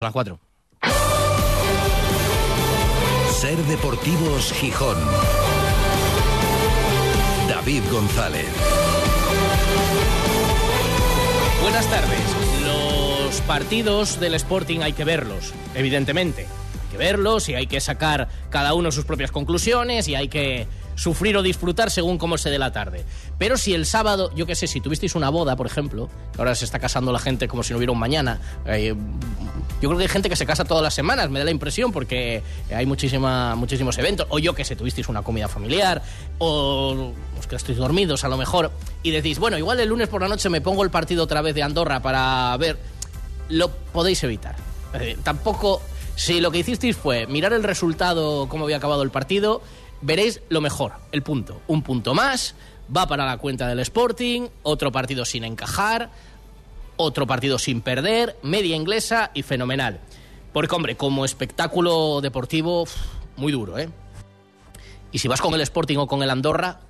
A las 4. Ser Deportivos Gijón. David González. Buenas tardes. Los partidos del Sporting hay que verlos, evidentemente. Hay que verlos y hay que sacar cada uno sus propias conclusiones y hay que sufrir o disfrutar según cómo se dé la tarde. Pero si el sábado, yo qué sé, si tuvisteis una boda, por ejemplo, que ahora se está casando la gente como si no hubiera un mañana, eh, yo creo que hay gente que se casa todas las semanas, me da la impresión, porque hay muchísima, muchísimos eventos. O yo que sé, tuvisteis una comida familiar, o os quedasteis dormidos a lo mejor, y decís, bueno, igual el lunes por la noche me pongo el partido otra vez de Andorra para ver. Lo podéis evitar. Tampoco, si lo que hicisteis fue mirar el resultado, cómo había acabado el partido, veréis lo mejor, el punto. Un punto más, va para la cuenta del Sporting, otro partido sin encajar otro partido sin perder, media inglesa y fenomenal. Porque, hombre, como espectáculo deportivo, muy duro, ¿eh? Y si vas con el Sporting o con el Andorra,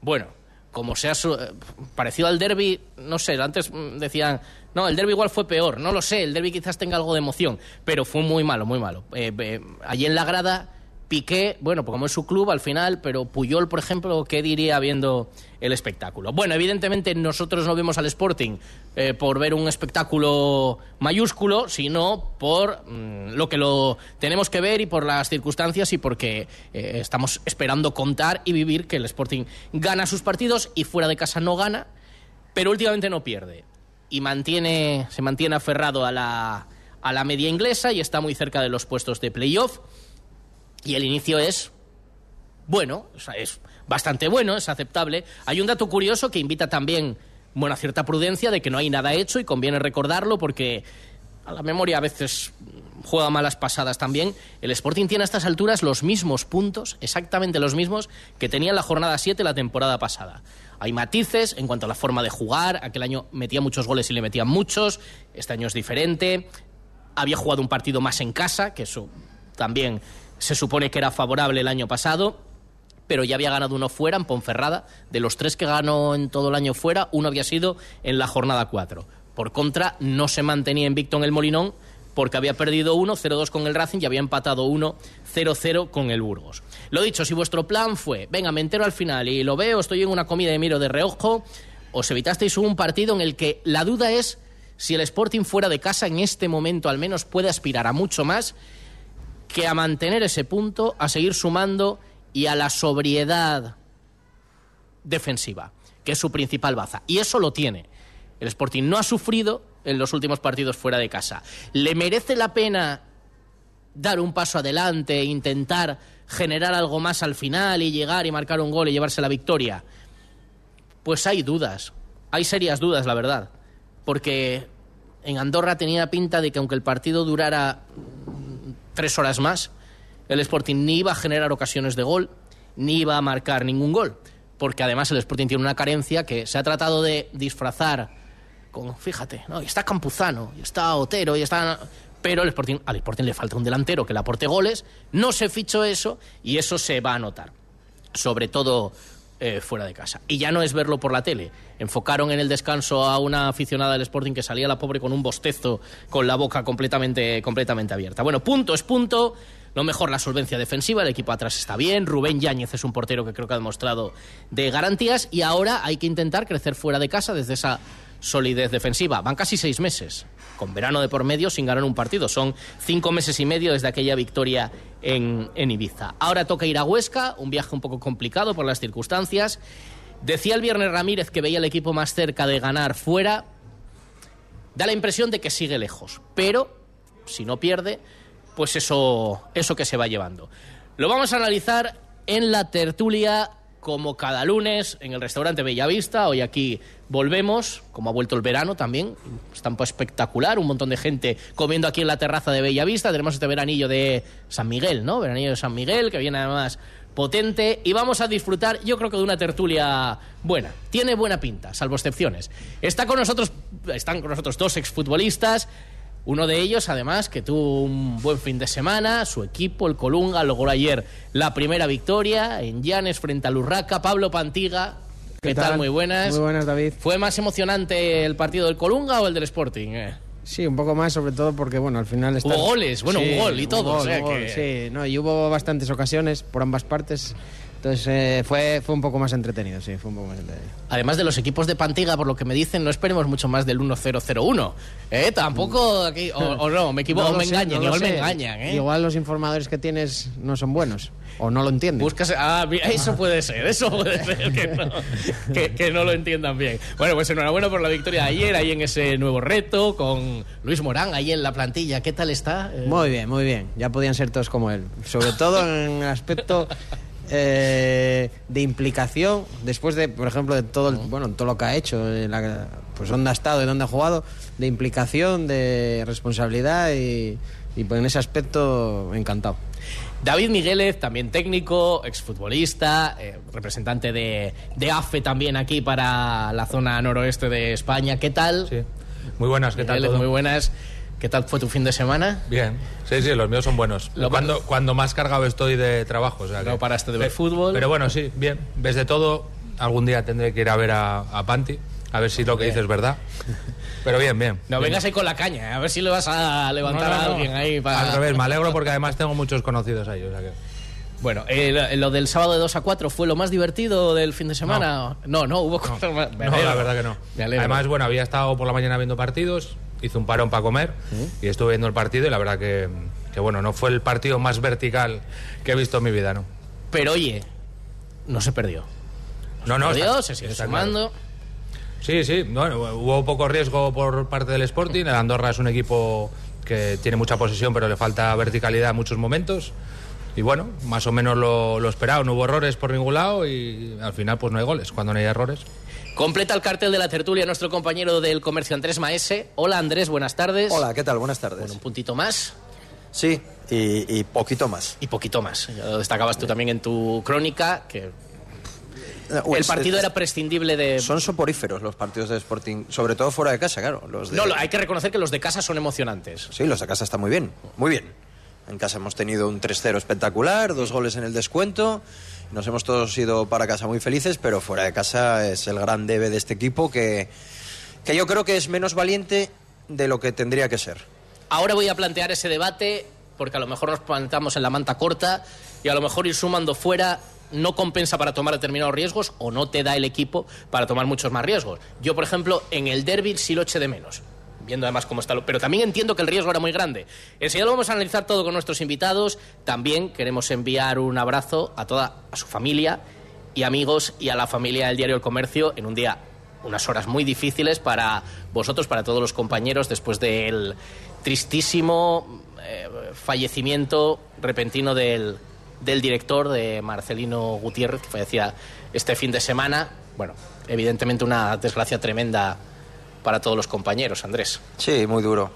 bueno, como sea eh, parecido al derby, no sé, antes decían, no, el derby igual fue peor, no lo sé, el derby quizás tenga algo de emoción, pero fue muy malo, muy malo. Eh, allí en la grada Piqué, bueno, pues como es su club al final, pero Puyol, por ejemplo, ¿qué diría viendo el espectáculo? Bueno, evidentemente nosotros no vemos al Sporting eh, por ver un espectáculo mayúsculo, sino por mm, lo que lo tenemos que ver y por las circunstancias y porque eh, estamos esperando contar y vivir que el Sporting gana sus partidos y fuera de casa no gana, pero últimamente no pierde y mantiene, se mantiene aferrado a la, a la media inglesa y está muy cerca de los puestos de playoff y el inicio es bueno, es bastante bueno, es aceptable. Hay un dato curioso que invita también bueno, a cierta prudencia de que no hay nada hecho y conviene recordarlo porque a la memoria a veces juega malas pasadas también. El Sporting tiene a estas alturas los mismos puntos, exactamente los mismos, que tenía en la jornada 7 la temporada pasada. Hay matices en cuanto a la forma de jugar. Aquel año metía muchos goles y le metían muchos. Este año es diferente. Había jugado un partido más en casa, que eso también se supone que era favorable el año pasado, pero ya había ganado uno fuera en Ponferrada. De los tres que ganó en todo el año fuera, uno había sido en la jornada 4. Por contra, no se mantenía invicto en el Molinón porque había perdido uno 0-2 con el Racing y había empatado uno 0-0 con el Burgos. Lo dicho, si vuestro plan fue, venga, me entero al final y lo veo, estoy en una comida y miro de reojo, os evitasteis un partido en el que la duda es si el Sporting fuera de casa en este momento al menos puede aspirar a mucho más que a mantener ese punto, a seguir sumando y a la sobriedad defensiva, que es su principal baza. Y eso lo tiene. El Sporting no ha sufrido en los últimos partidos fuera de casa. ¿Le merece la pena dar un paso adelante, intentar generar algo más al final y llegar y marcar un gol y llevarse la victoria? Pues hay dudas, hay serias dudas, la verdad. Porque en Andorra tenía pinta de que aunque el partido durara tres horas más, el Sporting ni iba a generar ocasiones de gol, ni iba a marcar ningún gol. Porque además el Sporting tiene una carencia que se ha tratado de disfrazar con, fíjate, ¿no? y está Campuzano, y está Otero, y está... Pero el Sporting, al Sporting le falta un delantero que le aporte goles, no se fichó eso y eso se va a notar. Sobre todo eh, fuera de casa. Y ya no es verlo por la tele. Enfocaron en el descanso a una aficionada del Sporting que salía la pobre con un bostezo, con la boca completamente, completamente abierta. Bueno, punto es punto. Lo mejor la solvencia defensiva, el equipo atrás está bien. Rubén Yáñez es un portero que creo que ha demostrado de garantías. Y ahora hay que intentar crecer fuera de casa desde esa solidez defensiva. Van casi seis meses, con verano de por medio, sin ganar un partido. Son cinco meses y medio desde aquella victoria en, Ibiza. Ahora toca ir a Huesca, un viaje un poco complicado por las circunstancias. Decía el viernes Ramírez que veía el equipo más cerca de ganar fuera. Da la impresión de que sigue lejos, pero si no pierde, pues eso, eso que se va llevando. Lo vamos a analizar en la tertulia como cada lunes en el restaurante Bellavista. Hoy aquí volvemos, como ha vuelto el verano también, estampa espectacular, un montón de gente comiendo aquí en la terraza de Bellavista. Tenemos este veranillo de San Miguel, ¿no? Veranillo de San Miguel, que viene además potente y vamos a disfrutar, yo creo que de una tertulia buena. Tiene buena pinta, salvo excepciones. Está con nosotros, están con nosotros dos exfutbolistas. Uno de ellos, además, que tuvo un buen fin de semana, su equipo, el Colunga, logró ayer la primera victoria en Llanes frente al Urraca. Pablo Pantiga, ¿qué, tal? Muy buenas. Muy buenas, David. ¿Fue más emocionante el partido del Colunga o el del Sporting? Eh. Sí, un poco más, sobre todo porque, bueno, al final... Hubo goles, bueno, un gol y todo. Sí, no, y hubo bastantes ocasiones por ambas partes. Entonces eh, fue, fue un poco más entretenido, sí, fue un poco más entretenido. Además de los equipos de Pantiga, por lo que me dicen, no esperemos mucho más del 1-0-0-1. ¿Eh? Tampoco aquí, o, no, me equivoco, me engañan, igual me engañan. ¿eh? Igual los informadores que tienes no son buenos. O no lo entienden. Buscas, ah, eso puede ser, eso puede ser que no, que, no, lo entiendan bien. Bueno, pues enhorabuena por la victoria de ayer, ahí en ese nuevo reto, con Luis Morán ahí en la plantilla. ¿Qué tal está? Eh, muy bien, muy bien. Ya podían ser todos como él. Sobre todo en el aspecto eh, de implicación, después de, por ejemplo, de todo, bueno, todo lo que ha hecho, la, pues dónde ha estado y dónde ha jugado, de implicación, de responsabilidad y, y pues en ese aspecto encantado. David Migueles, también técnico, exfutbolista, eh, representante de, de, AFE también aquí para la zona noroeste de España. ¿Qué tal? Sí. Muy buenas, ¿qué tal? Muy buenas. ¿Qué tal fue tu fin de semana? Bien, sí, sí, los míos son buenos. cuando, cuando más cargado estoy de trabajo. O sea no paraste de ver fútbol. Pero bueno, sí, bien. Ves de todo. Algún día tendré que ir a ver a, a Panti, a ver si lo que dices es verdad. Pero bien, bien. No vengas ahí con la caña, a ver si le vas a levantar a alguien ahí. Para... Al revés, me alegro porque además tengo muchos conocidos ahí. O sea que... Bueno, eh, lo del sábado de 2 a 4 fue lo más divertido del fin de semana. No, no, hubo cosas más. no, la verdad que no. Además, bueno, había estado por la mañana viendo partidos, hice un parón para comer y estuve viendo el partido y la verdad que, que, bueno, no fue el partido más vertical que he visto en mi vida, ¿no? Pero oye, no se perdió. No, no, perdió, se sigue sumando. Sí, sí, bueno, hubo poco riesgo por parte del Sporting. El Andorra es un equipo que tiene mucha posesión, pero le falta verticalidad en muchos momentos. Y bueno, más o menos lo, lo esperado. No hubo errores por ningún lado y al final pues no hay goles cuando no hay errores. Completa el cartel de la tertulia nuestro compañero del comercio Andrés Maese. Hola Andrés, buenas tardes. Hola, ¿qué tal? Buenas tardes. Bueno, un puntito más. Sí, y, y poquito más. Y poquito más. lo destacabas tú también en tu crónica, que el partido era prescindible de... Son soporíferos los partidos de Sporting, sobre todo fuera de casa, claro. Los No, hay que reconocer que los de casa son emocionantes. Sí, los de casa están muy bien, muy bien. En casa hemos tenido un 3-0 espectacular, dos goles en el descuento. Nos hemos todos ido para casa muy felices, pero fuera de casa es el gran debe de este equipo que, que yo creo que es menos valiente de lo que tendría que ser. Ahora voy a plantear ese debate porque a lo mejor nos plantamos en la manta corta y a lo mejor ir sumando fuera no compensa para tomar determinados riesgos o no te da el equipo para tomar muchos más riesgos. Yo, por ejemplo, en el derby sí lo eché de menos viendo además cómo está. Lo... Pero también entiendo que el riesgo era muy grande. Enseguida lo vamos a analizar todo con nuestros invitados. También queremos enviar un abrazo a toda a su familia y amigos y a la familia del diario El Comercio en un día, unas horas muy difíciles para vosotros, para todos los compañeros, después del tristísimo eh, fallecimiento repentino del del director, de Marcelino Gutiérrez, que fallecía este fin de semana. Bueno, evidentemente una desgracia tremenda para todos los compañeros, Andrés. Sí, muy duro.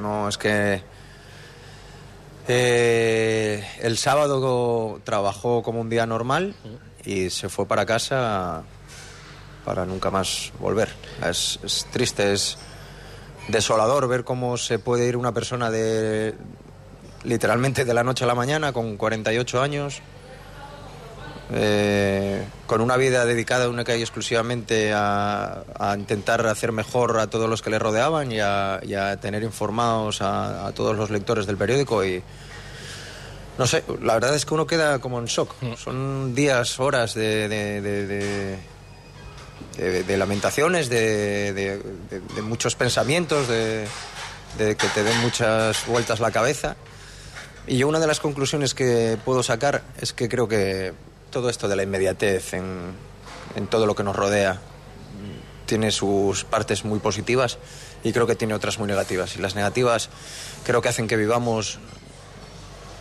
No, es que eh, el sábado trabajó como un día normal y se fue para casa para nunca más volver. Es, es triste, es desolador ver cómo se puede ir una persona de, literalmente de la noche a la mañana, con 48 años, eh, con una vida dedicada única y exclusivamente a, intentar hacer mejor a todos los que le rodeaban y a, tener informados a, todos los lectores del periódico y no sé, la verdad es que uno queda como en shock. Mm. Son días, horas de, de, de lamentaciones, de, muchos pensamientos, de, que te den muchas vueltas la cabeza. Y yo una de las conclusiones que puedo sacar es que creo que todo esto de la inmediatez en, en todo lo que nos rodea tiene sus partes muy positivas y creo que tiene otras muy negativas. Y las negativas creo que hacen que vivamos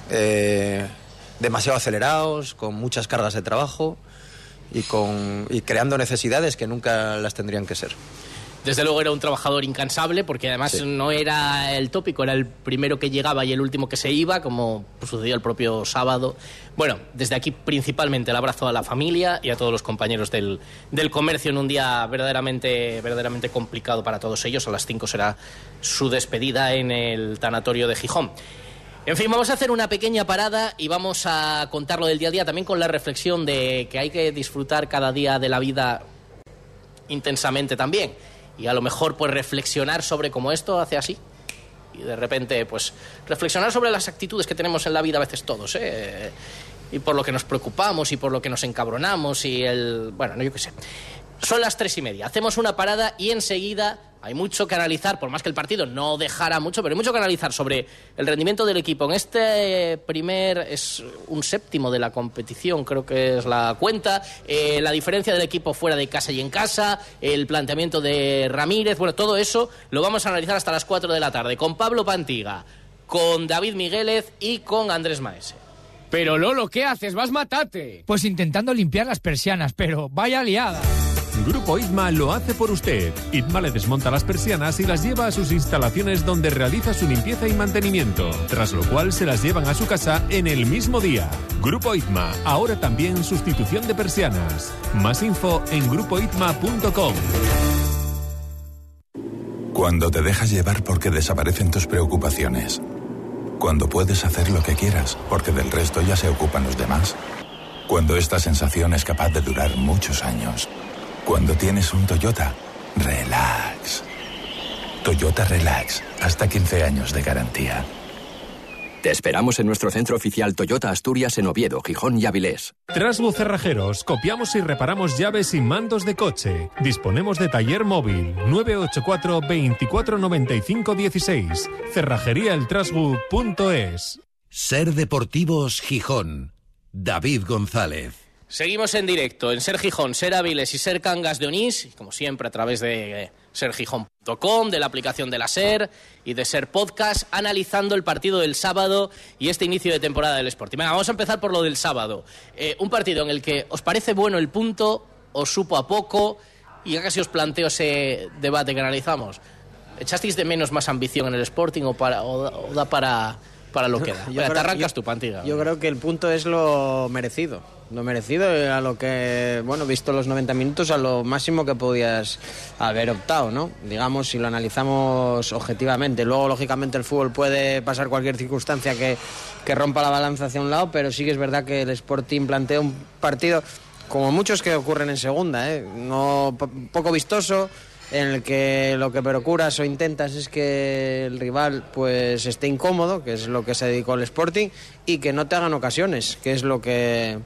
eh, demasiado acelerados, con muchas cargas de trabajo y, con, y creando necesidades que nunca las tendrían que ser. Desde luego era un trabajador incansable porque además no era el tópico, era el primero que llegaba y el último que se iba, como sucedió el propio sábado. Bueno, desde aquí principalmente el abrazo a la familia y a todos los compañeros del, del comercio en un día verdaderamente, verdaderamente complicado para todos ellos. A las 5 será su despedida en el tanatorio de Gijón. En fin, vamos a hacer una pequeña parada y vamos a contarlo del día a día también con la reflexión de que hay que disfrutar cada día de la vida intensamente también y a lo mejor pues reflexionar sobre cómo esto hace así y de repente, pues, reflexionar sobre las actitudes que tenemos en la vida a veces todos, ¿eh? Y por lo que nos preocupamos y por lo que nos encabronamos y el... Bueno, no, yo qué sé. Son las tres y media. Hacemos una parada y enseguida hay mucho que analizar, por más que el partido no dejara mucho, pero hay mucho que analizar sobre el rendimiento del equipo. En este primer, es un séptimo de la competición, creo que es la cuenta, eh, la diferencia del equipo fuera de casa y en casa, el planteamiento de Ramírez, bueno, todo eso lo vamos a analizar hasta las 4 de la tarde con Pablo Pantiga, con David Migueles y con Andrés Maese. Pero Lolo, ¿qué haces? Vas matate. Pues intentando limpiar las persianas, pero vaya liada. Grupo ITMA lo hace por usted. ITMA le desmonta las persianas y las lleva a sus instalaciones donde realiza su limpieza y mantenimiento, tras lo cual se las llevan a su casa en el mismo día. Grupo ITMA, ahora también sustitución de persianas. Más info en grupoitma.com. Cuando te dejas llevar porque desaparecen tus preocupaciones. Cuando puedes hacer lo que quieras porque del resto ya se ocupan los demás. Cuando esta sensación es capaz de durar muchos años. Cuando tienes un Toyota, relax. Toyota Relax, hasta 15 años de garantía. Te esperamos en nuestro centro oficial Toyota Asturias en Oviedo, Gijón y Avilés. Trasbu Cerrajeros, copiamos y reparamos llaves y mandos de coche. Disponemos de taller móvil 984 24 95 16. Cerrajeríaeltrasbu.es. Ser Deportivos Gijón. David González. Seguimos en directo en Ser Gijón, Ser Áviles y Ser Cangas de Onís, como siempre a través de eh, sergijón.com, de la aplicación de la Ser y de Ser Podcast, analizando el partido del sábado y este inicio de temporada del Sporting. Vamos a empezar por lo del sábado. Eh, un partido en el que os parece bueno el punto, os supo a poco y ya casi os planteo ese debate que analizamos. ¿Echasteis de menos más ambición en el Sporting o, para, o da para, para lo que da? Yo Venga, te creo- arrancas yo- tu pantiga. Yo creo que el punto es lo merecido. Lo merecido a lo que, bueno, visto los 90 minutos, a lo máximo que podías haber optado, ¿no? Digamos, si lo analizamos objetivamente. Luego, lógicamente, el fútbol puede pasar cualquier circunstancia que, que rompa la balanza hacia un lado, pero sí que es verdad que el Sporting plantea un partido, como muchos que ocurren en segunda, ¿eh? No, po- poco vistoso, en el que lo que procuras o intentas es que el rival pues esté incómodo, que es lo que se dedicó el Sporting, y que no te hagan ocasiones, que es lo que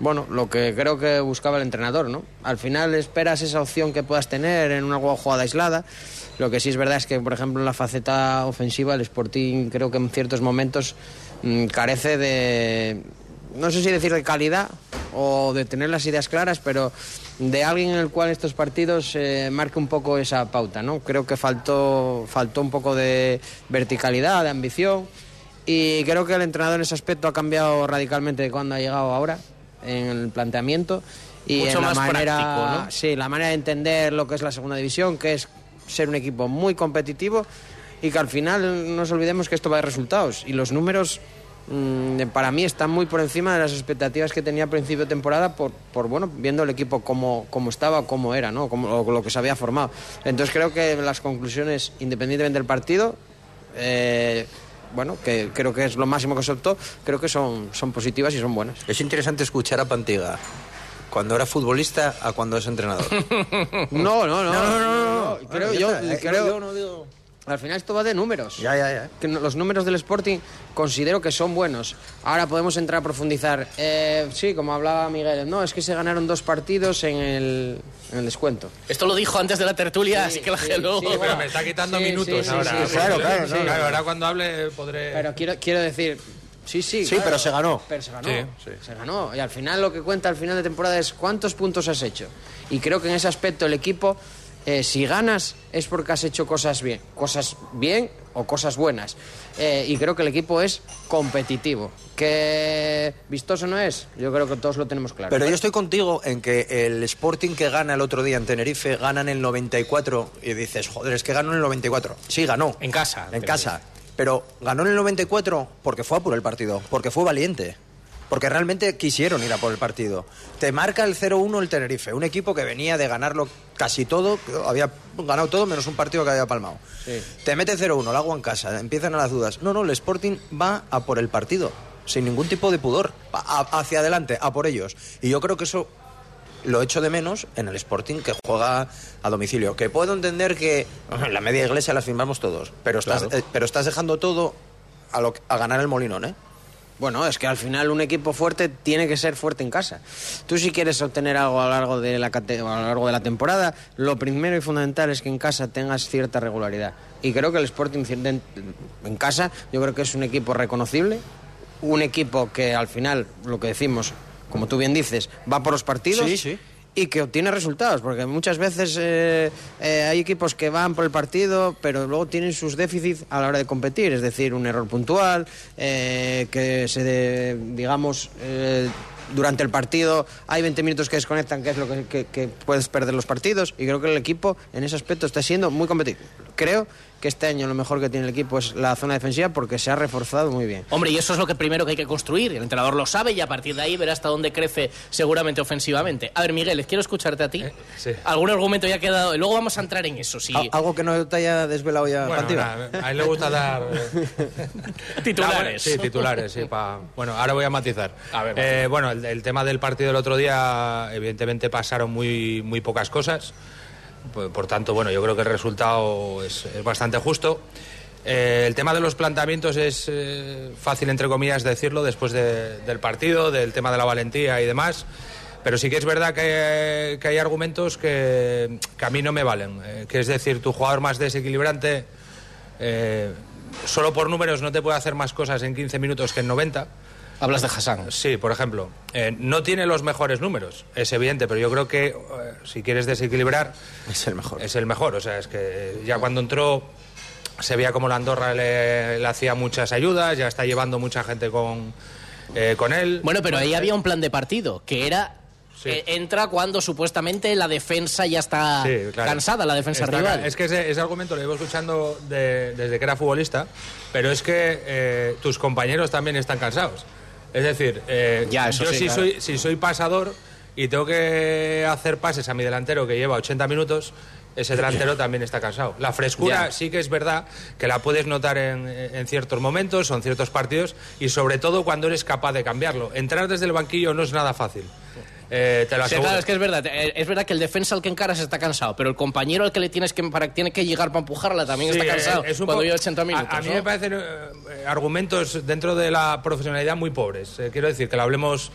bueno, lo que creo que buscaba el entrenador, ¿no? Al final esperas esa opción que puedas tener en una jugada aislada. Lo que sí es verdad es que, por ejemplo, en la faceta ofensiva el Sporting creo que en ciertos momentos mm, carece de no sé si decir de calidad o de tener las ideas claras, pero de alguien en el cual estos partidos eh, marque un poco esa pauta, ¿no? Creo que faltó, faltó un poco de verticalidad, de ambición, y creo que el entrenador en ese aspecto ha cambiado radicalmente de cuando ha llegado ahora en el planteamiento y Mucho en la más manera, práctico, ¿no? sí, la manera de entender lo que es la segunda división, que es ser un equipo muy competitivo y que al final no nos olvidemos que esto va de resultados y los números para mí están muy por encima de las expectativas que tenía a principio de temporada por, por bueno, viendo el equipo como, como estaba, cómo era, ¿no? Como, o lo que se había formado. Entonces creo que las conclusiones, independientemente del partido, eh, bueno, que creo que es lo máximo que se optó, creo que son, son positivas y son buenas. Es interesante escuchar a Pantiga cuando era futbolista a cuando es entrenador. No, no, no, no, no, no. Creo yo, está, eh, creo, yo no digo- al final esto va de números. Ya, ya, ya. Que no- los números del Sporting considero que son buenos. Ahora podemos entrar a profundizar. Eh, sí, como hablaba Miguel, no, es que se ganaron dos partidos en el, en el descuento. Esto lo dijo antes de la tertulia, así que la sí, geló. sí, Pero bueno. me está quitando Sí, minutos sí, sí, ahora. sí, sí, claro, claro, sí. claro. ahora cuando hable podré... Pero quiero, quiero decir, sí, sí. Sí, claro, pero se ganó. Pero se ganó. Sí, sí. Se ganó. Y al final lo que cuenta al final de temporada es cuántos puntos has hecho. Y creo que en ese aspecto el equipo, eh, si ganas, es porque has hecho cosas bien. Cosas bien o cosas buenas. Eh, y creo que el equipo es competitivo. ¿Que vistoso no es? Yo creo que todos lo tenemos claro. Pero yo estoy contigo en que el Sporting que gana el otro día en Tenerife gana en el 94 y dices, joder, es que ganó en el 94. Sí, ganó. En casa, En casa. Pero ganó en el 94 porque fue a por el partido, porque fue valiente. Porque realmente quisieron ir a por el partido. Te marca el 0-1 el Tenerife, un equipo que venía de ganarlo casi todo, había ganado todo menos un partido que había palmado. Te mete 0-1, el agua en casa, empiezan a las dudas. No, no, el Sporting va a por el partido, sin ningún tipo de pudor, a- hacia adelante, a por ellos. Y yo creo que eso lo echo de menos en el Sporting que juega a domicilio. Que puedo entender que la media iglesia la firmamos todos, pero estás, Claro. eh, pero estás dejando todo a, lo, a ganar el Molinón, ¿eh? Bueno, es que al final un equipo fuerte tiene que ser fuerte en casa. Tú si quieres obtener algo a lo largo de la, a lo largo de la temporada, lo primero y fundamental es que en casa tengas cierta regularidad. Y creo que el Sporting en casa, yo creo que es un equipo reconocible, un equipo que al final, lo que decimos, como tú bien dices, va por los partidos. Sí, sí. Y que obtiene resultados, porque muchas veces eh, eh, hay equipos que van por el partido, pero luego tienen sus déficits a la hora de competir, es decir, un error puntual, eh, que se, de- digamos, eh, durante el partido hay 20 minutos que desconectan, que es lo que, que- puedes perder los partidos, y creo que el equipo en ese aspecto está siendo muy competitivo. Creo que este año lo mejor que tiene el equipo es la zona defensiva porque se ha reforzado muy bien. Hombre, y eso es lo que primero que hay que construir. El entrenador lo sabe y a partir de ahí verá hasta dónde crece seguramente ofensivamente. A ver, Miguel, quiero escucharte a ti. sí. Algún argumento ya ha quedado. Luego vamos a entrar en eso. Sí. Al- Algo que no te haya desvelado ya, Bueno, nada, a él le gusta dar eh, Titulares. Sí, titulares, sí. pa- Bueno, ahora voy a matizar. A ver, Eh, bueno, el, el tema del partido del otro día, evidentemente pasaron muy, muy pocas cosas. Por, por tanto, bueno, yo creo que el resultado es, bastante justo. Eh, el tema de los planteamientos es eh, fácil, entre comillas, decirlo después de- del partido, del tema de la valentía y demás. Pero sí que es verdad que, hay argumentos que, a mí no me valen. Eh, que es decir, tu jugador más desequilibrante, solo por números no te puede hacer más cosas en 15 minutos que en 90. Hablas de Hassan. Sí, por ejemplo. Eh, no tiene los mejores números, es evidente, pero yo creo que eh, si quieres desequilibrar, Es el mejor. es el mejor. O sea, es que ya cuando entró se veía como la Andorra le, le hacía muchas ayudas, ya está llevando mucha gente con, eh, con él. Bueno, pero ahí había un plan de partido, que era... Sí. eh, entra cuando supuestamente la defensa ya está Sí, claro. cansada, la defensa Está rival. Es que ese, ese argumento lo llevo escuchando de- desde que era futbolista, pero es que eh, tus compañeros también están cansados. Es decir, eh, Ya, yo sí, si, claro. soy, si soy pasador y tengo que hacer pases a mi delantero que lleva 80 minutos, ese delantero también está cansado. La frescura Ya. sí que es verdad que la puedes notar en, en ciertos momentos o en ciertos partidos y sobre todo cuando eres capaz de cambiarlo. Entrar desde el banquillo no es nada fácil. Eh, te lo Sí, aseguro. claro, es que es verdad. eh, Es verdad que el defensa al que encaras está cansado, pero el compañero al que le tienes que para tiene que llegar para empujarla también Sí, está cansado eh, es un cuando lleva 80 a- minutos. A, mí ¿no? me parecen eh, argumentos dentro de la profesionalidad muy pobres. Eh, quiero decir que lo hablemos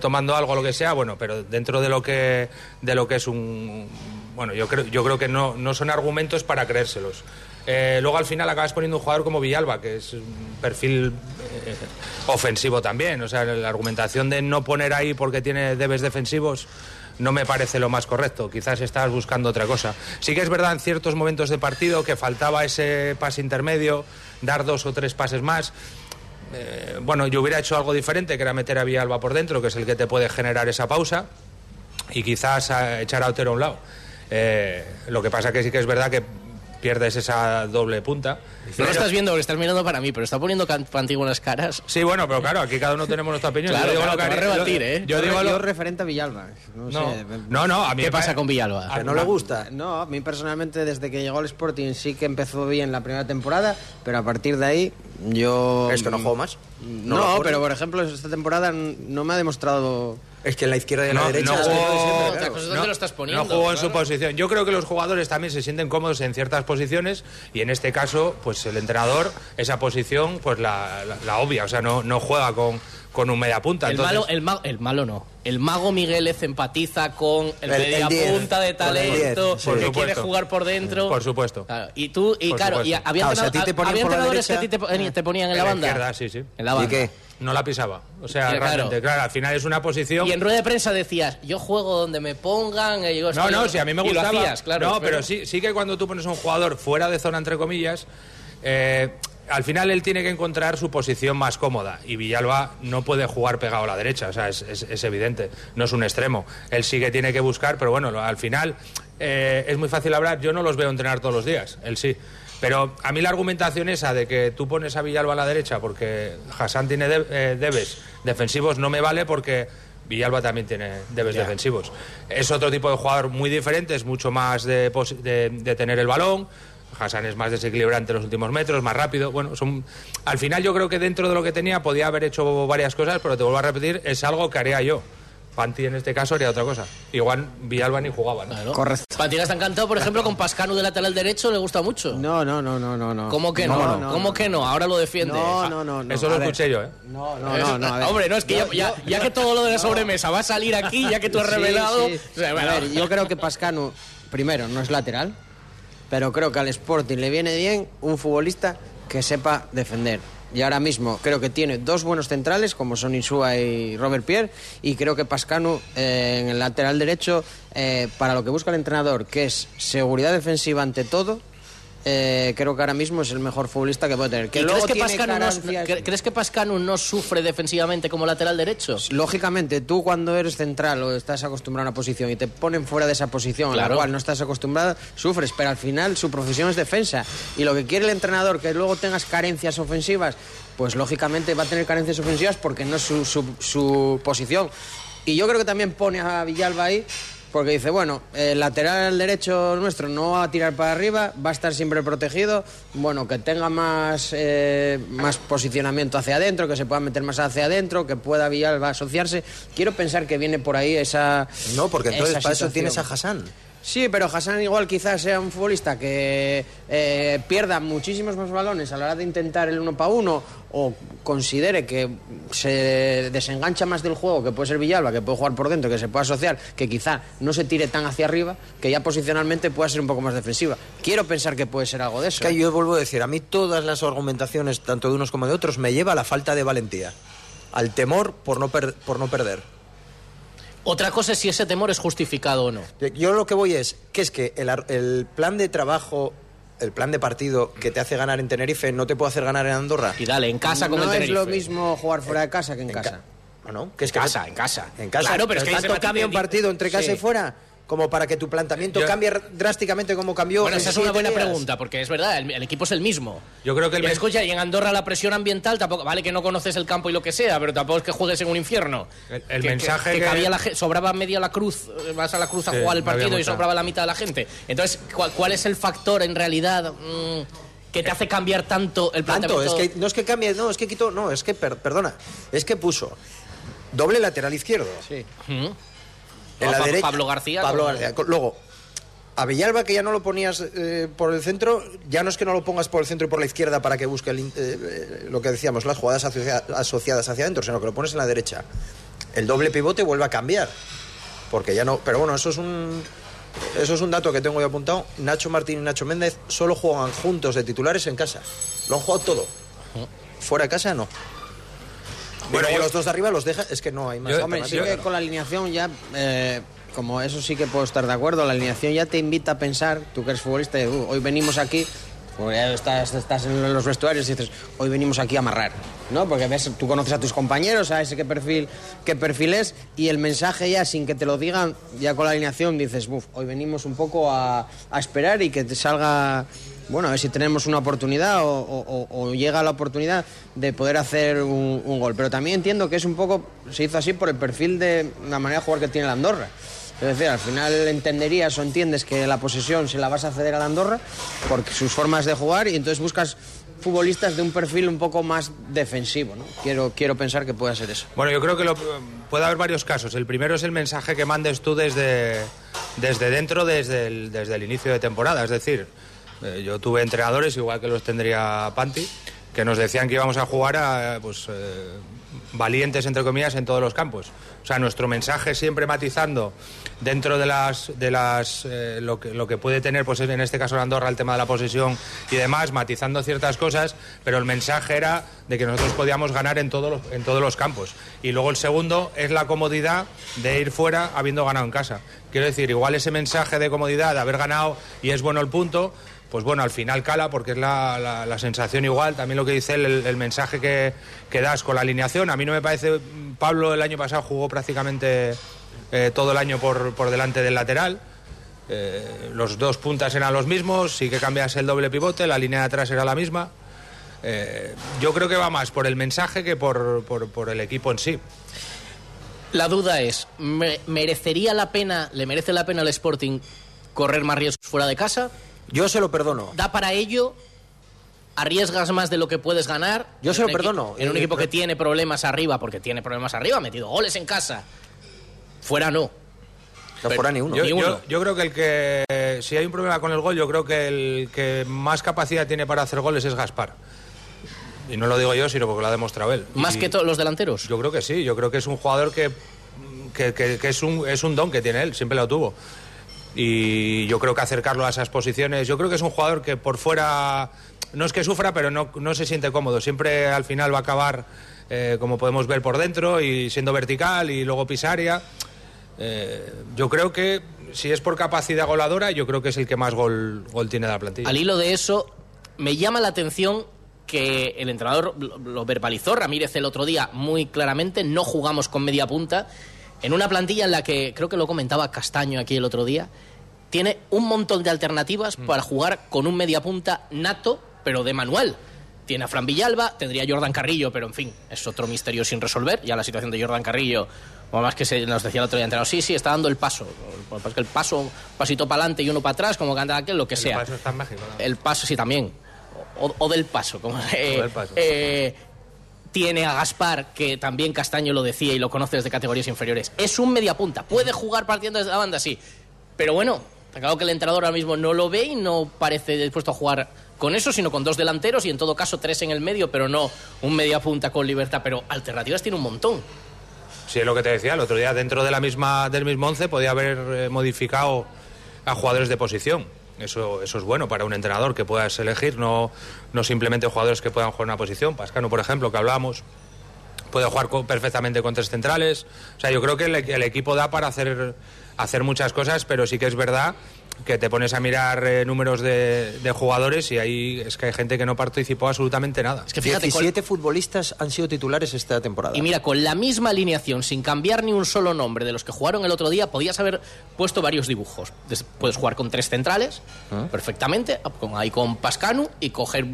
tomando algo o lo que sea, bueno, pero dentro de lo que de lo que es un bueno, yo creo yo creo que no no son argumentos para creérselos. Eh, luego al final acabas poniendo un jugador como Villalba, que es un perfil eh, ofensivo también. O sea, la argumentación de no poner ahí porque tiene debes defensivos no me parece lo más correcto. Quizás estás buscando otra cosa. Sí que es verdad en ciertos momentos de partido que faltaba ese pase intermedio, dar dos o tres pases más. Eh, bueno, yo hubiera hecho algo diferente, que era meter a Villalba por dentro, que es el que te puede generar esa pausa, y quizás echar a Otero a un lado. Lo que pasa que sí que es verdad que pierdes esa doble punta. No lo estás viendo, lo estás mirando para mí, pero está poniendo las caras. Sí, bueno, pero claro, aquí cada uno tenemos nuestra opinión. Claro, Yo digo claro, lo que rebatir, yo- ¿eh? Yo digo lo- yo referente a Villalba. No, No, sé, no, no, a mí ¿Qué me pasa con Villalba? Que no le gusta. No, a mí personalmente desde que llegó al Sporting sí que empezó bien la primera temporada, pero a partir de ahí yo... Es que no juego más. No, pero por ejemplo esta temporada no me ha demostrado... Es que en la izquierda y en No, la derecha. no jugó- lo claro. dónde estás poniendo. No jugó en su posición. Yo creo que los jugadores también se sienten cómodos en ciertas posiciones y en este caso, pues el entrenador, esa posición, pues la, la- la obvia. O sea, no, no juega con, con un media punta. El Entonces, malo, el, ma- el malo no. El mago Migueles empatiza con el, El- el media diez, punta de talento, Por quiere supuesto. jugar por dentro. Por supuesto. Claro, Y tú, y Por claro, y supuesto. había, Ah, o sea, a ti entrenador- te había que a ti derecha. te, pon- te ponían en la banda. izquierda, sí, sí. En la banda. ¿Y qué? No la pisaba. O sea, claro. realmente, claro. al final es una posición. Y en rueda de prensa decías, yo juego donde me pongan. y No, no, si a mí me y lo gustaba. hacías, claro. no, pero sí, sí que cuando tú pones a un jugador fuera de zona, entre comillas, eh, al final él tiene que encontrar su posición más cómoda. Y Villalba no puede jugar pegado a la derecha, o sea, es, es- es evidente. No es un extremo. Él sí que tiene que buscar, pero bueno, al final eh, es muy fácil hablar. Yo no los veo entrenar todos los días, él sí. Pero a mí la argumentación esa de que tú pones a Villalba a la derecha porque Hassan tiene de- eh, debes defensivos no me vale porque Villalba también tiene debes defensivos. Es otro tipo de jugador muy diferente, es mucho más de, de- de tener el balón. Hassan es más desequilibrante en los últimos metros, más rápido. Bueno, son... al final yo creo que dentro de lo que tenía podía haber hecho varias cosas, pero te vuelvo a repetir, es algo que haría yo. Panti en este caso haría otra cosa. Igual Villalba ni jugaba, ¿no? Correcto. Pantiga está encantado, por ejemplo, con Pascanu de lateral derecho, le gusta mucho. No, no, no, no, no. no. ¿Cómo que no? ¿Cómo que no? Ahora lo defiende. No, no, no. no. Eso lo A ver. escuché yo, ¿eh? No, no, no, no. a ver. Hombre, no, es que ya, Yo- ya- yo- ya que todo lo de la sobremesa va a salir aquí, ya que tú has Sí, revelado. sí. o sea, A bueno. ver, yo creo que Pascanu, primero, no es lateral, pero creo que al Sporting le viene bien un futbolista que sepa defender. Y ahora mismo creo que tiene dos buenos centrales, como son Insúa y Robert Pierre, y creo que Pascanu eh, en el lateral derecho, eh, para lo que busca el entrenador, que es seguridad defensiva ante todo, eh, creo que ahora mismo es el mejor futbolista que puede tener. Que ¿Y luego crees, que no, carencias- cre- ¿Crees que Pascanu no sufre defensivamente como lateral derecho? Lógicamente, tú cuando eres central o estás acostumbrado a una posición y te ponen fuera de esa posición a la cual no estás acostumbrado, sufres, pero al final su profesión es defensa. Y lo que quiere el entrenador, que luego tengas carencias ofensivas, pues lógicamente va a tener carencias ofensivas porque no es su, su, su posición. Y yo creo que también pone a Villalba ahí porque dice, bueno, el lateral derecho nuestro no va a tirar para arriba, va a estar siempre protegido, bueno, que tenga más, eh, más posicionamiento hacia adentro, que se pueda meter más hacia adentro, que pueda Villalba asociarse. Quiero pensar que viene por ahí esa... No, porque entonces para eso tienes a Hassan. Sí, pero Hassan igual quizás sea un futbolista que eh, pierda muchísimos más balones a la hora de intentar el uno para uno o considere que se desengancha más del juego, que puede ser Villalba, que puede jugar por dentro, que se puede asociar, que quizá no se tire tan hacia arriba, que ya posicionalmente pueda ser un poco más defensiva. Quiero pensar que puede ser algo de eso. Es que ¿eh? yo vuelvo a decir, a mí todas las argumentaciones, tanto de unos como de otros, me lleva a la falta de valentía, al temor por no, per- por no perder. Otra cosa es si ese temor es justificado o no. Yo lo que voy es que es que el, ar- el plan de trabajo, el plan de partido que te hace ganar en Tenerife no te puede hacer ganar en Andorra. Y dale, en casa como no en es lo mismo jugar fuera de casa que en, casa. ¿no? Que es que casa, en casa. En casa. Claro, pero es que tanto cambia un partido entre casa Sí. y fuera como para que tu planteamiento Yo- cambie drásticamente como cambió. Bueno, en esa es una buena días. pregunta, porque es verdad, el, el equipo es el mismo. Yo creo que el Y escucha, y en Andorra la presión ambiental tampoco, vale que no conoces el campo y lo que sea, pero tampoco es que juegues en un infierno. El- el Que- mensaje que, que que- cabía la sobraba media la cruz, eh, vas a la cruz a Sí, jugar el partido y sobraba la mitad de la gente. Entonces, ¿cuál, cuál es el factor en realidad mm, que te hace cambiar tanto el Tanto, planteamiento? es que no es que cambie, no, es que quitó, no, es que, per- perdona, es que puso doble lateral izquierdo. Sí. Mm. En la derecha. Pablo García. Pablo García. Luego, a Villalba, que ya no lo ponías eh, por el centro, ya no es que no lo pongas por el centro y por la izquierda para que busque el eh, eh, lo que decíamos, las jugadas asocia- asociadas hacia adentro, sino que lo pones en la derecha. El doble pivote vuelve a cambiar. Porque ya no. Pero bueno, eso es un. Eso es un dato que tengo yo apuntado. Nacho Martín y Nacho Méndez solo juegan juntos de titulares en casa. Lo han jugado todo. Fuera de casa, no. Bueno, yo- los dos de arriba los deja. Es que no hay más. Yo- Hombre, sí que con la alineación ya, eh, como eso sí que puedo estar de acuerdo, la alineación ya te invita a pensar, tú que eres futbolista, "Uh, hoy venimos aquí, porque ya estás, estás en los vestuarios y dices, hoy venimos aquí a amarrar, ¿no? Porque ves, tú conoces a tus compañeros, sabes qué perfil, qué perfil es, y el mensaje ya, sin que te lo digan, ya con la alineación dices, "Buf, hoy venimos un poco a, a esperar y que te salga... Bueno, a ver si tenemos una oportunidad o, llega la oportunidad de poder hacer un, gol. Pero también entiendo que es un poco, se hizo así por el perfil de la manera de jugar que tiene la Andorra. Es decir, al final entenderías o entiendes que la posesión se la vas a ceder a la Andorra por sus formas de jugar y entonces buscas futbolistas de un perfil un poco más defensivo. ¿no? Quiero, quiero pensar que pueda ser eso. Bueno, yo creo que puede haber varios casos. El primero es el mensaje que mandes tú desde, desde dentro, desde el, desde el inicio de temporada. Es decir, eh, yo tuve entrenadores, igual que los tendría Panti, que nos decían que íbamos a jugar a pues, eh, valientes, entre comillas, en todos los campos. O sea, nuestro mensaje siempre matizando dentro de las de las eh, lo, que, lo que puede tener, pues en este caso en Andorra, el tema de la posesión y demás, matizando ciertas cosas, pero el mensaje era de que nosotros podíamos ganar en todos en todos los campos. Y luego el segundo es la comodidad de ir fuera habiendo ganado en casa. Quiero decir, igual ese mensaje de comodidad, de haber ganado y es bueno el punto, pues bueno, al final cala porque es la, la- sensación igual, también lo que dice él, el, mensaje que, que das con la alineación. A mí no me parece, Pablo el año pasado jugó prácticamente eh, todo el año por, por delante del lateral. Eh, los dos puntas eran los mismos, sí que cambias el doble pivote, la línea de atrás era la misma. Eh, yo creo que va más por el mensaje que por, por- por el equipo en sí. La duda es, ¿me- ¿merecería la pena, le merece la pena al Sporting correr más riesgos fuera de casa? Yo se lo perdono. ¿Da para ello? ¿Arriesgas más de lo que puedes ganar? Yo se lo perdono. En un Eh, equipo que tiene problemas arriba, porque tiene problemas arriba, ha metido goles en casa. Fuera no. No fuera ni uno. Yo, Ni uno. yo- yo creo que el que, si hay un problema con el gol, yo creo que el que más capacidad tiene para hacer goles es Gaspar. Y no lo digo yo, sino porque lo ha demostrado él. Más Y que todos los delanteros. Yo creo que sí, yo creo que es un jugador que, que, que- que es, un, es un don que tiene él, siempre lo tuvo. Y yo creo que acercarlo a esas posiciones, yo creo que es un jugador que por fuera no es que sufra, pero no, no se siente cómodo. Siempre al final va a acabar, eh, como podemos ver, por dentro y siendo vertical y luego pisaria. Eh, yo creo que si es por capacidad goladora, yo creo que es el que más gol, gol tiene de la plantilla. Al hilo de eso, me llama la atención que el entrenador lo, verbalizó Ramírez el otro día muy claramente, no jugamos con media punta, en una plantilla en la que, creo que lo comentaba Castaño aquí el otro día, tiene un montón de alternativas para jugar con un media punta nato, pero de manual. Tiene a Fran Villalba, tendría a Jordan Carrillo, pero en fin, es otro misterio sin resolver. Ya la situación de Jordan Carrillo, o más que se nos decía el otro día entrenador, sí, sí, está dando el paso. Que que el paso, un pasito para adelante y uno para atrás, como canta aquel, lo que El sea. paso está en México, ¿no? El paso, sí, también. O, o del paso, como eh, paso. eh, tiene a Gaspar, que también Castaño lo decía y lo conoce desde categorías inferiores. Es un mediapunta. Puede jugar partiendo desde la banda, sí. Pero bueno, está claro que el entrenador ahora mismo no lo ve y no parece dispuesto a jugar con eso, sino con dos delanteros y en todo caso tres en el medio, pero no un mediapunta con libertad. Pero alternativas tiene un montón. Sí, es lo que te decía, el otro día dentro de la misma, del mismo once podía haber eh, modificado a jugadores de posición. Eso, eso es bueno para un entrenador que puedas elegir, no, no simplemente jugadores que puedan jugar una posición. Pascano, por ejemplo, que hablábamos, puede jugar perfectamente con tres centrales. O sea, yo creo que el equipo da para hacer, hacer muchas cosas, pero sí que es verdad que te pones a mirar eh, números de, de jugadores y ahí es que hay gente que no participó absolutamente nada. Es que fíjate, con- 17 futbolistas han sido titulares esta temporada. Y mira, con la misma alineación, sin cambiar ni un solo nombre de los que jugaron el otro día, podías haber puesto varios dibujos. Des- Puedes jugar con tres centrales, perfectamente, con, ahí con Pascanu, y coger...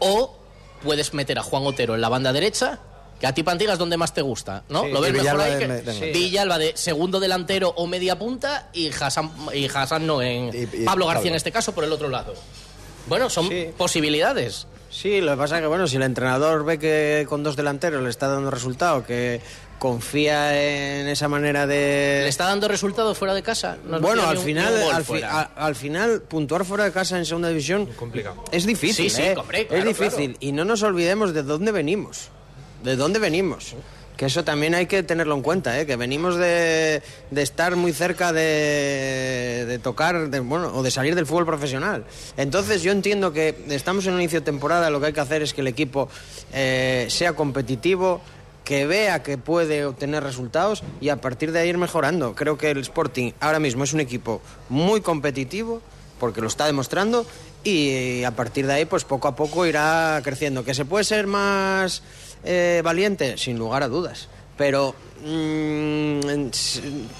O puedes meter a Juan Otero en la banda derecha, que a ti Pantiga es donde más te gusta, ¿no? Sí, Lo ves mejor ahí de que Villalba de segundo delantero o media punta y Hassan, y Hassan no, en Y- y Pablo García Pablo. en este caso por el otro lado. Bueno, son Sí. posibilidades. Sí, lo que pasa es que, bueno, si el entrenador ve que con dos delanteros le está dando resultado, que confía en esa manera de... ¿Le está dando resultados fuera de casa? No bueno, al final, al, fi- fuera. a- al final, puntuar fuera de casa en segunda división complicado. es difícil. Sí, sí, ¿eh? hombre, claro, es difícil. Y no nos olvidemos de dónde venimos. De dónde venimos. Que eso también hay que tenerlo en cuenta, ¿eh? que venimos de, de estar muy cerca de, de tocar, de, bueno, o de salir del fútbol profesional. Entonces yo entiendo que estamos en un inicio de temporada, lo que hay que hacer es que el equipo eh, sea competitivo, que vea que puede obtener resultados y a partir de ahí ir mejorando. Creo que el Sporting ahora mismo es un equipo muy competitivo, porque lo está demostrando, y a partir de ahí, pues poco a poco irá creciendo. ¿Que se puede ser más eh, valiente? Sin lugar a dudas. Pero mm,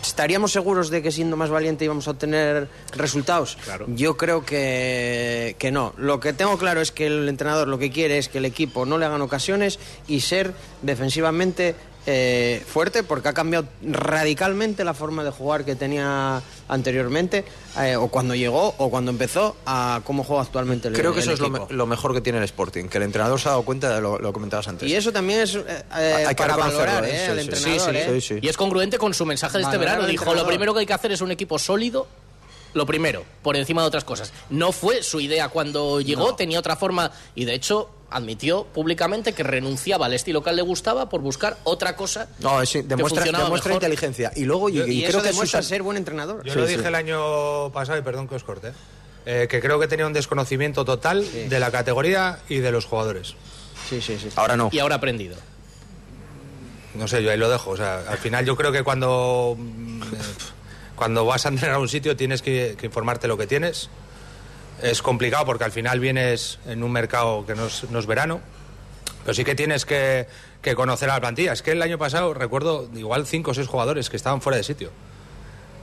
estaríamos seguros de que siendo más valiente íbamos a obtener resultados. Yo creo que, que no. Lo que tengo claro es que el entrenador lo que quiere es que el equipo no le hagan ocasiones y ser defensivamente eh, fuerte porque ha cambiado radicalmente la forma de jugar que tenía anteriormente eh, o cuando llegó o cuando empezó a cómo juega actualmente el Creo que el eso es lo, equipo. me- lo mejor que tiene el Sporting, que el entrenador se ha dado cuenta de lo, lo comentabas antes. Y eso también es eh, Hay que para valorar ¿eh? Sí, al sí, entrenador. sí, ¿eh? sí, sí. Y es congruente con su mensaje de este Valorar verano. Dijo, lo primero que hay que hacer es un equipo sólido, lo primero, por encima de otras cosas. No fue su idea cuando llegó, tenía otra forma y de hecho admitió públicamente que renunciaba al estilo que a él le gustaba por buscar otra cosa. No, sí, demuestra, funcionaba demuestra mejor. inteligencia. Y luego, Yo- y Y, creo eso que demuestra Susan- ser buen entrenador. Yo Sí, lo sí. dije el año pasado, y perdón que os corte, eh, que creo que tenía un desconocimiento total de la categoría y de los jugadores. Sí, sí, sí. Ahora no. Y ahora ha aprendido. No sé, yo ahí lo dejo. O sea, al final yo creo que cuando, mm, cuando vas a entrenar a un sitio tienes que, que informarte lo que tienes. Es complicado porque al final vienes en un mercado que no es, no es verano, pero sí que tienes que, que conocer a la plantilla. Es que el año pasado recuerdo igual cinco o seis jugadores que estaban fuera de sitio.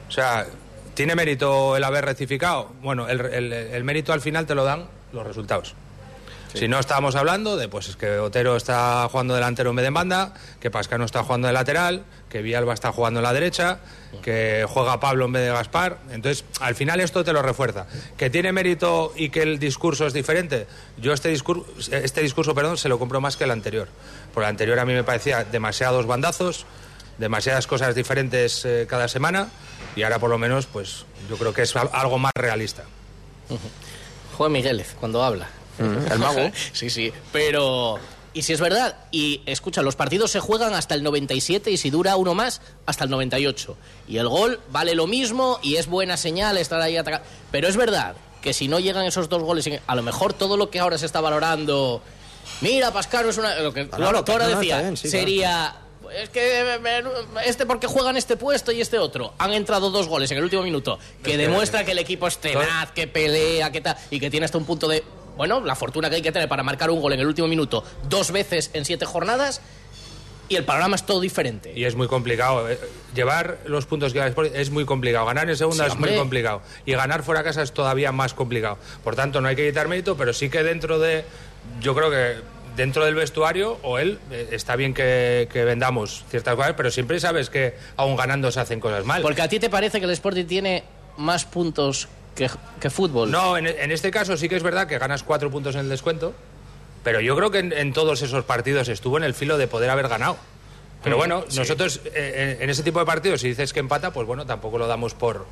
O sea, ¿tiene mérito el haber rectificado? Bueno, el, el- el mérito al final te lo dan los resultados. Si no estábamos hablando de pues es que Otero está jugando delantero en vez de banda, que Pascano está jugando de lateral, que Villalba está jugando en la derecha, que juega Pablo en vez de Gaspar. Entonces, al final esto te lo refuerza. Que tiene mérito y que el discurso es diferente. Yo este discurso, este discurso, perdón, se lo compro más que el anterior. Por el anterior a mí me parecía demasiados bandazos, demasiadas cosas diferentes eh, cada semana y ahora por lo menos pues yo creo que es al- algo más realista. Juan Migueles, cuando habla. el mago. sí, sí. Pero. Y si es verdad, y escucha, los partidos se juegan hasta el 97 y si dura uno más, hasta el 98. Y el gol vale lo mismo y es buena señal estar ahí atacando. Pero es verdad que si no llegan esos dos goles, a lo mejor todo lo que ahora se está valorando. Mira, Pascaro es una. Lo que Ah, ahora no, decía, bien, sí, sería. Es que este porque juega en este puesto y este otro. Han entrado dos goles en el último minuto, que demuestra que el equipo es tenaz, que pelea, que tal, y que tiene hasta un punto de. Bueno, la fortuna que hay que tener para marcar un gol en el último minuto dos veces en siete jornadas, y el panorama es todo diferente. Y es muy complicado. eh, Llevar los puntos que lleva el Sporting es muy complicado. Ganar en segunda Sí, es muy complicado. Y ganar fuera de casa es todavía más complicado. Por tanto, no hay que quitar mérito, pero sí que dentro de. Yo creo que dentro del vestuario, o él, eh, está bien que, que vendamos ciertas cosas, pero siempre sabes que aún ganando se hacen cosas mal. Porque a ti te parece que el Sporting tiene más puntos que, que fútbol. No, en, en este caso sí que es verdad que ganas cuatro puntos en el descuento, pero yo creo que en, en todos esos partidos estuvo en el filo de poder haber ganado. Pero Mm, bueno, sí. nosotros eh, en ese tipo de partidos, si dices que empata, pues bueno, tampoco lo damos por,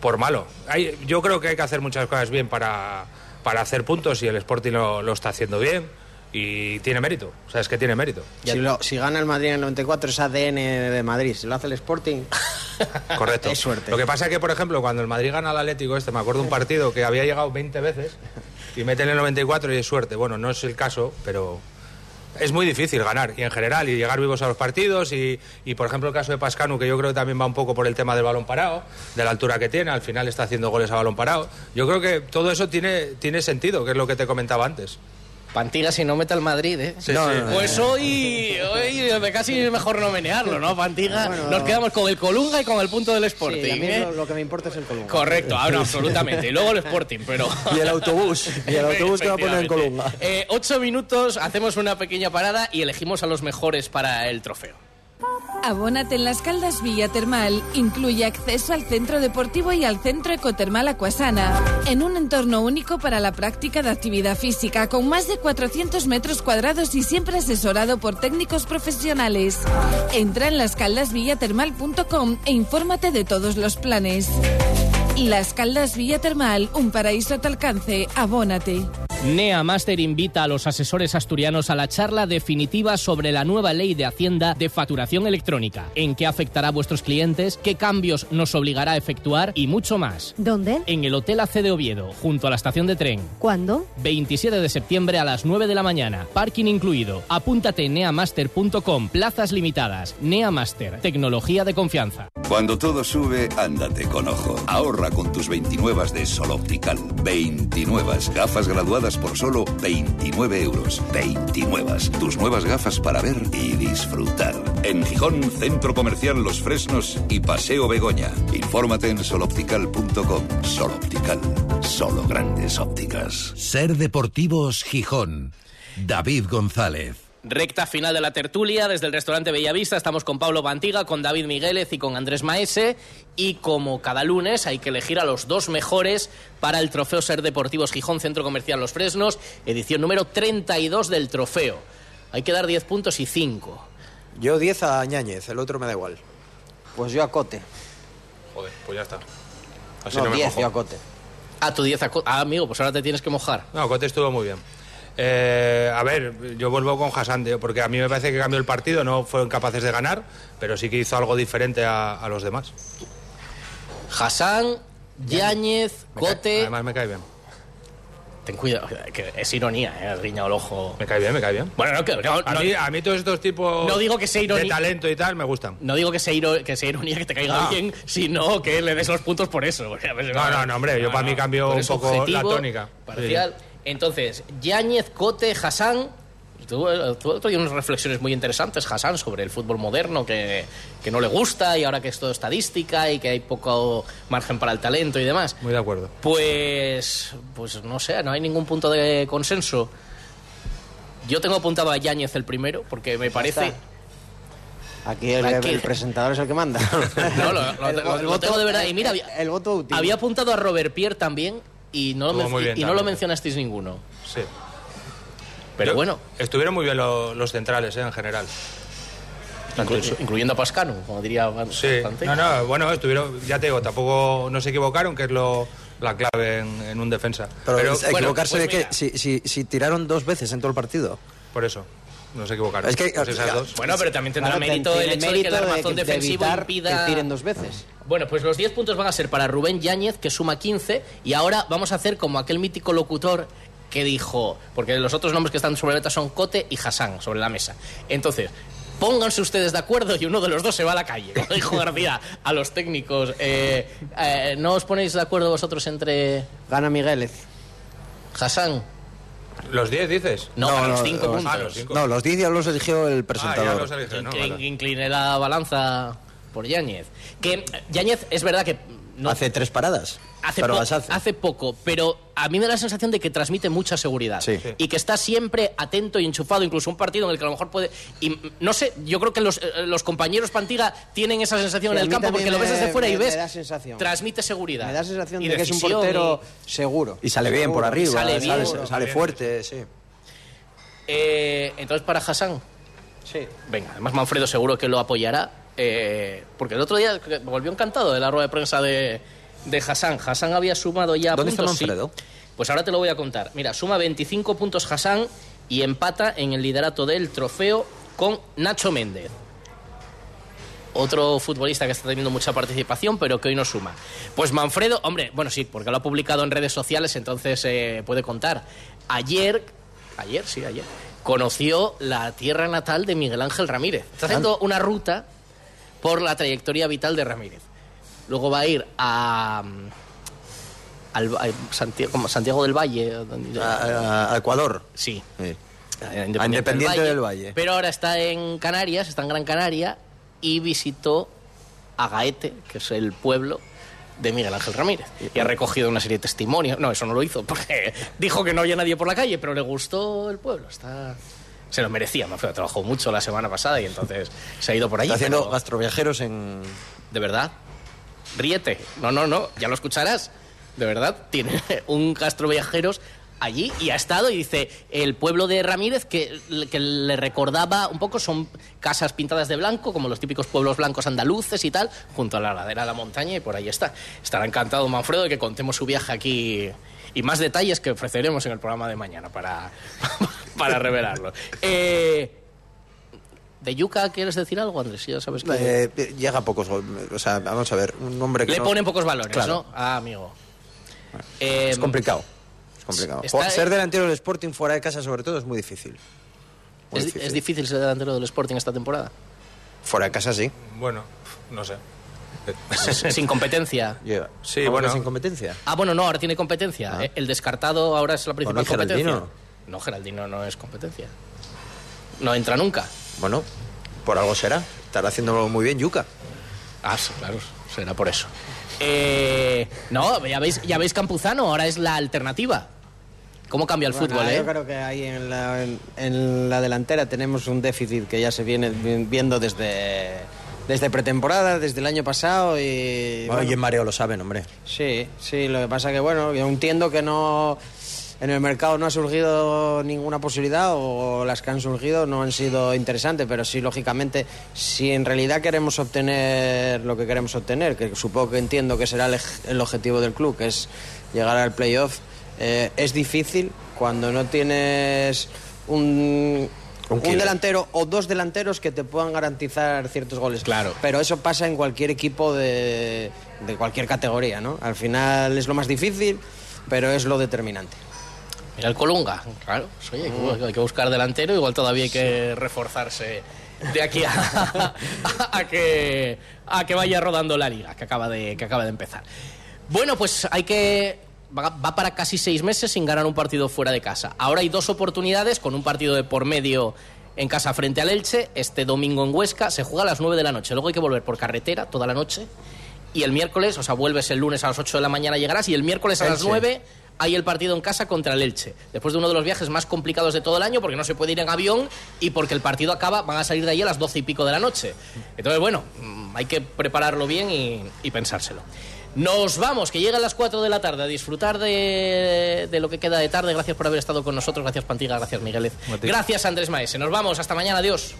por malo. Hay- yo creo que hay que hacer muchas cosas bien para, para hacer puntos y el Sporting lo, lo está haciendo bien y tiene mérito. O sea, es que tiene mérito. Si, lo- si gana el Madrid en el 94 es ADN de Madrid. Si lo hace el Sporting, Correcto. Es suerte. Lo que pasa es que, por ejemplo, cuando el Madrid gana al Atlético este, me acuerdo un partido que había llegado 20 veces y mete en el 94 y es suerte. Bueno, no es el caso, pero es muy difícil ganar y en general y llegar vivos a los partidos y, y, por ejemplo el caso de Pascanu que yo creo que también va un poco por el tema del balón parado de la altura que tiene al final está haciendo goles a balón parado yo creo que todo eso tiene tiene sentido que es lo que te comentaba antes Pantiga si no mete al Madrid, ¿eh? Sí, No, sí. no, no. Pues hoy, hoy casi mejor no menearlo, ¿no? Pantiga, nos quedamos con el Colunga y con el punto del Sporting. sí, a mí ¿eh? lo, lo que me importa es el Columna. Correcto, ah, no, absolutamente. Y luego el Sporting, pero... Y el autobús. Y el autobús que va a poner en. Columna. Eh, ocho minutos, hacemos una pequeña parada y elegimos a los mejores para el trofeo. Abónate en Las Caldas Villa Termal. Incluye acceso al centro deportivo y al centro ecotermal Acuasana. En un entorno único para la práctica de actividad física, con más de 400 metros cuadrados y siempre asesorado por técnicos profesionales. Entra en lascaldasvillatermal.com e infórmate de todos los planes. Las Caldas Villa Termal, un paraíso a tu alcance. Abónate. NEA Master invita a los asesores asturianos a la charla definitiva sobre la nueva ley de Hacienda de facturación electrónica, en qué afectará a vuestros clientes, qué cambios nos obligará a efectuar y mucho más. ¿Dónde? En el Hotel AC de Oviedo, junto a la estación de tren. ¿Cuándo? 27 de septiembre a las 9 de la mañana. Parking incluido. Apúntate en neamaster.com. Plazas limitadas. NEA Master. Tecnología de confianza. Cuando todo sube, ándate con ojo. Ahorra con tus 29 de Sol Optical. 29 gafas graduadas por solo 29 euros. 29. Tus nuevas gafas para ver y disfrutar. En Gijón, Centro Comercial Los Fresnos y Paseo Begoña. Infórmate en soloptical.com. Sol Optical. Solo grandes ópticas. Ser Deportivos Gijón. David González. Recta final de la tertulia desde el restaurante Bellavista. Estamos con Pablo Bantiga, con David Migueles y con Andrés Maese. Y como cada lunes hay que elegir a los dos mejores para el trofeo Ser Deportivos Gijón Centro Comercial Los Fresnos, edición número 32 del trofeo. Hay que dar 10 puntos y 5. Yo 10 a Ñáñez, el otro me da igual. Pues yo a Cote. joder pues ya está así no, no, me 10 mojo. yo a Cote. Ah, tu 10 a Co- Ah, amigo, pues ahora te tienes que mojar. No, Cote estuvo muy bien. Eh, a ver, yo vuelvo con Hassan, porque a mí me parece que cambió el partido, no fueron capaces de ganar, pero sí que hizo algo diferente a, a los demás. Hassan, Yáñez, Cote. además me cae bien. Ten cuidado, que es ironía, ¿eh? El ojo. Me cae bien, me cae bien. Bueno, no, que- no, a, no- mí, a mí todos estos tipos No digo que sea de ironía. talento y tal me gustan. No digo que sea, iro- que sea ironía que te caiga bien, sino que le des los puntos por eso. No, no, no, hombre, yo para mí cambio un poco la tónica. Parcial. Entonces, Yáñez, Cote, Hassan. Día unas reflexiones muy interesantes, Hassan, sobre el fútbol moderno que, que no le gusta y ahora que es todo estadística y que hay poco margen para el talento y demás. Muy de acuerdo. Pues, pues no sé, no hay ningún punto de consenso. Yo tengo apuntado a Yáñez el primero, porque me parece... Aquí el, Aquí- el presentador es el que manda. No, lo, lo- El- lo- el lo voto- tengo de verdad. Y mira, había, el voto útil. había apuntado a Robert Pierre también y no, lo, men- bien y no lo mencionasteis ninguno. Sí. Pero Yo- bueno, Estuvieron muy bien lo- los centrales, eh, en general. Inclu- incluyendo a Pascano, como diría Sí, no, no, bueno, estuvieron, ya te digo, tampoco no se equivocaron, que es lo, la clave en, en un defensa. Pero, bueno, equivocarse pues de que si, si, si tiraron dos veces en todo el partido. Por eso, no se equivocaron. Es que- Pues esas dos. Bueno, pero también tendrá Claro, mérito el hecho de que el de armazón de defensivo evitar impida... que tiren dos veces. Bueno, pues los 10 puntos van a ser para Rubén Yáñez, que suma 15, y ahora vamos a hacer como aquel mítico locutor que dijo, porque los otros nombres que están sobre la mesa son Cote y Hassan sobre la mesa. Entonces, pónganse ustedes de acuerdo y uno de los dos se va a la calle, como dijo García a los técnicos. Eh, eh, ¿No os ponéis de acuerdo vosotros entre Gana Migueles. Hassan? ¿Los 10 dices? No, a los no, 5 los- puntos. Ah, los cinco. No, los 10 ya los eligió el Ah, ya presentador. los eligió, ¿no? que Vale. incline la balanza por Yáñez. Que Yáñez es verdad que no, Hace tres paradas. hace, pero po- las hace. hace poco, pero a mí me da la sensación de que transmite mucha seguridad Sí. Y que está siempre atento y enchufado, incluso un partido en el que a lo mejor puede... Y no sé, yo creo que los, eh, los compañeros Pantiga tienen esa sensación Sí, en el campo porque lo ves desde fuera y ves... me da sensación. Transmite seguridad. Me da sensación y de que es un portero y- seguro. Y sale bien por arriba, sale sale, bien. sale fuerte, sí. Eh, entonces, para Hassan, Sí. venga, además Manfredo seguro que lo apoyará, eh, porque el otro día volvió encantado de la rueda de prensa de, de Hassan. Hassan había sumado ya ¿Dónde está puntos, sí. Manfredo? Pues ahora te lo voy a contar. Mira, suma 25 puntos Hassan y empata en el liderato del trofeo con Nacho Méndez. Otro futbolista que está teniendo mucha participación, pero que hoy no suma. Pues Manfredo, hombre, bueno, sí, porque lo ha publicado en redes sociales, entonces eh, puede contar. Ayer, ayer, sí, ayer, conoció la tierra natal de Miguel Ángel Ramírez. Está haciendo una ruta por la trayectoria vital de Ramírez. Luego va a ir a. mm, al, a Santiago, como Santiago del Valle. donde- A, Ecuador. Sí. Sí. a Independiente del Valle. Pero ahora está en Canarias, está en Gran Canaria y visitó a Gaete, que es el pueblo de Miguel Ángel Ramírez. Y ha recogido una serie de testimonios. No, eso no lo hizo, porque dijo que no había nadie por la calle, pero le gustó el pueblo. Está... Se lo merecía, me trabajó mucho la semana pasada y entonces se ha ido por allí. Está haciendo pero- gastroviajeros en. ¿De verdad? Ríete. No, no, no, ya lo escucharás. De verdad, tiene un gastroviajeros allí y ha estado y dice el pueblo de Ramírez que, que le recordaba un poco son casas pintadas de blanco como los típicos pueblos blancos andaluces y tal junto a la ladera de la montaña y por ahí está estará encantado Manfredo de que contemos su viaje aquí y más detalles que ofreceremos en el programa de mañana para, para revelarlo eh, ¿De Yuca quieres decir algo, Andrés? Ya sabes que... Eh, llega a pocos. O sea, vamos a ver, un hombre que. Le no- ponen pocos valores, Claro. ¿no? Ah, amigo. Eh, Es complicado. Es complicado. Está- ser delantero del Sporting fuera de casa, sobre todo, es muy difícil. Muy es, difícil. es difícil ser delantero del Sporting esta temporada. Fuera de casa, sí. Bueno, no sé. Sin competencia. Lleva. Sí, ¿Cómo bueno. sin competencia. Ah, bueno, no, ahora tiene competencia. Ah. Eh, El descartado ahora es la principal Bueno, ¿y competencia. No, Geraldino no es competencia. No entra nunca. Bueno, por algo será. Estará haciéndolo muy bien Yuca. Ah, sí, claro, será por eso. Eh, no, ya veis, ya veis Campuzano, ahora es la alternativa. ¿Cómo cambia el Bueno, fútbol, Yo eh? creo que ahí en la, en, en la delantera tenemos un déficit que ya se viene vi- viendo desde, desde pretemporada, desde el año pasado y... bueno, Oye, Mareo lo saben, hombre. Sí, sí, lo que pasa que, bueno, yo entiendo que no... En el mercado no ha surgido ninguna posibilidad o las que han surgido no han sido interesantes, pero sí, lógicamente, si en realidad queremos obtener lo que queremos obtener, que supongo que entiendo que será el, el objetivo del club, que es llegar al playoff, eh, es difícil cuando no tienes un, Un delantero o dos delanteros que te puedan garantizar ciertos goles. Claro. Pero eso pasa en cualquier equipo de, de cualquier categoría, ¿no? Al final es lo más difícil, pero es lo determinante. Mira el Colunga, claro. pues, oye, hay que- buscar delantero, igual todavía hay que reforzarse de aquí a, a que, a que vaya rodando la liga, que acaba de, que acaba de empezar. Bueno, pues hay que... Va, para casi seis meses sin ganar un partido fuera de casa. Ahora hay dos oportunidades con un partido de por medio en casa frente al Elche. Este domingo en Huesca se juega a las 9 de la noche. Luego hay que volver por carretera toda la noche. Y el miércoles, o sea, vuelves el lunes a las 8 de la mañana llegarás y el miércoles a las. 9 hay el partido en casa contra el Elche. Después de uno de los viajes más complicados de todo el año porque no se puede ir en avión y porque el partido acaba, van a salir de ahí a las 12 y pico de la noche. Entonces, bueno, mm, hay que prepararlo bien y, y pensárselo. Nos vamos, que llegan las 4 de la tarde a disfrutar de, de lo que queda de tarde. Gracias por haber estado con nosotros. Gracias, Pantiga. Gracias, Migueles. Gracias, Andrés Maese. Nos vamos. Hasta mañana. Adiós.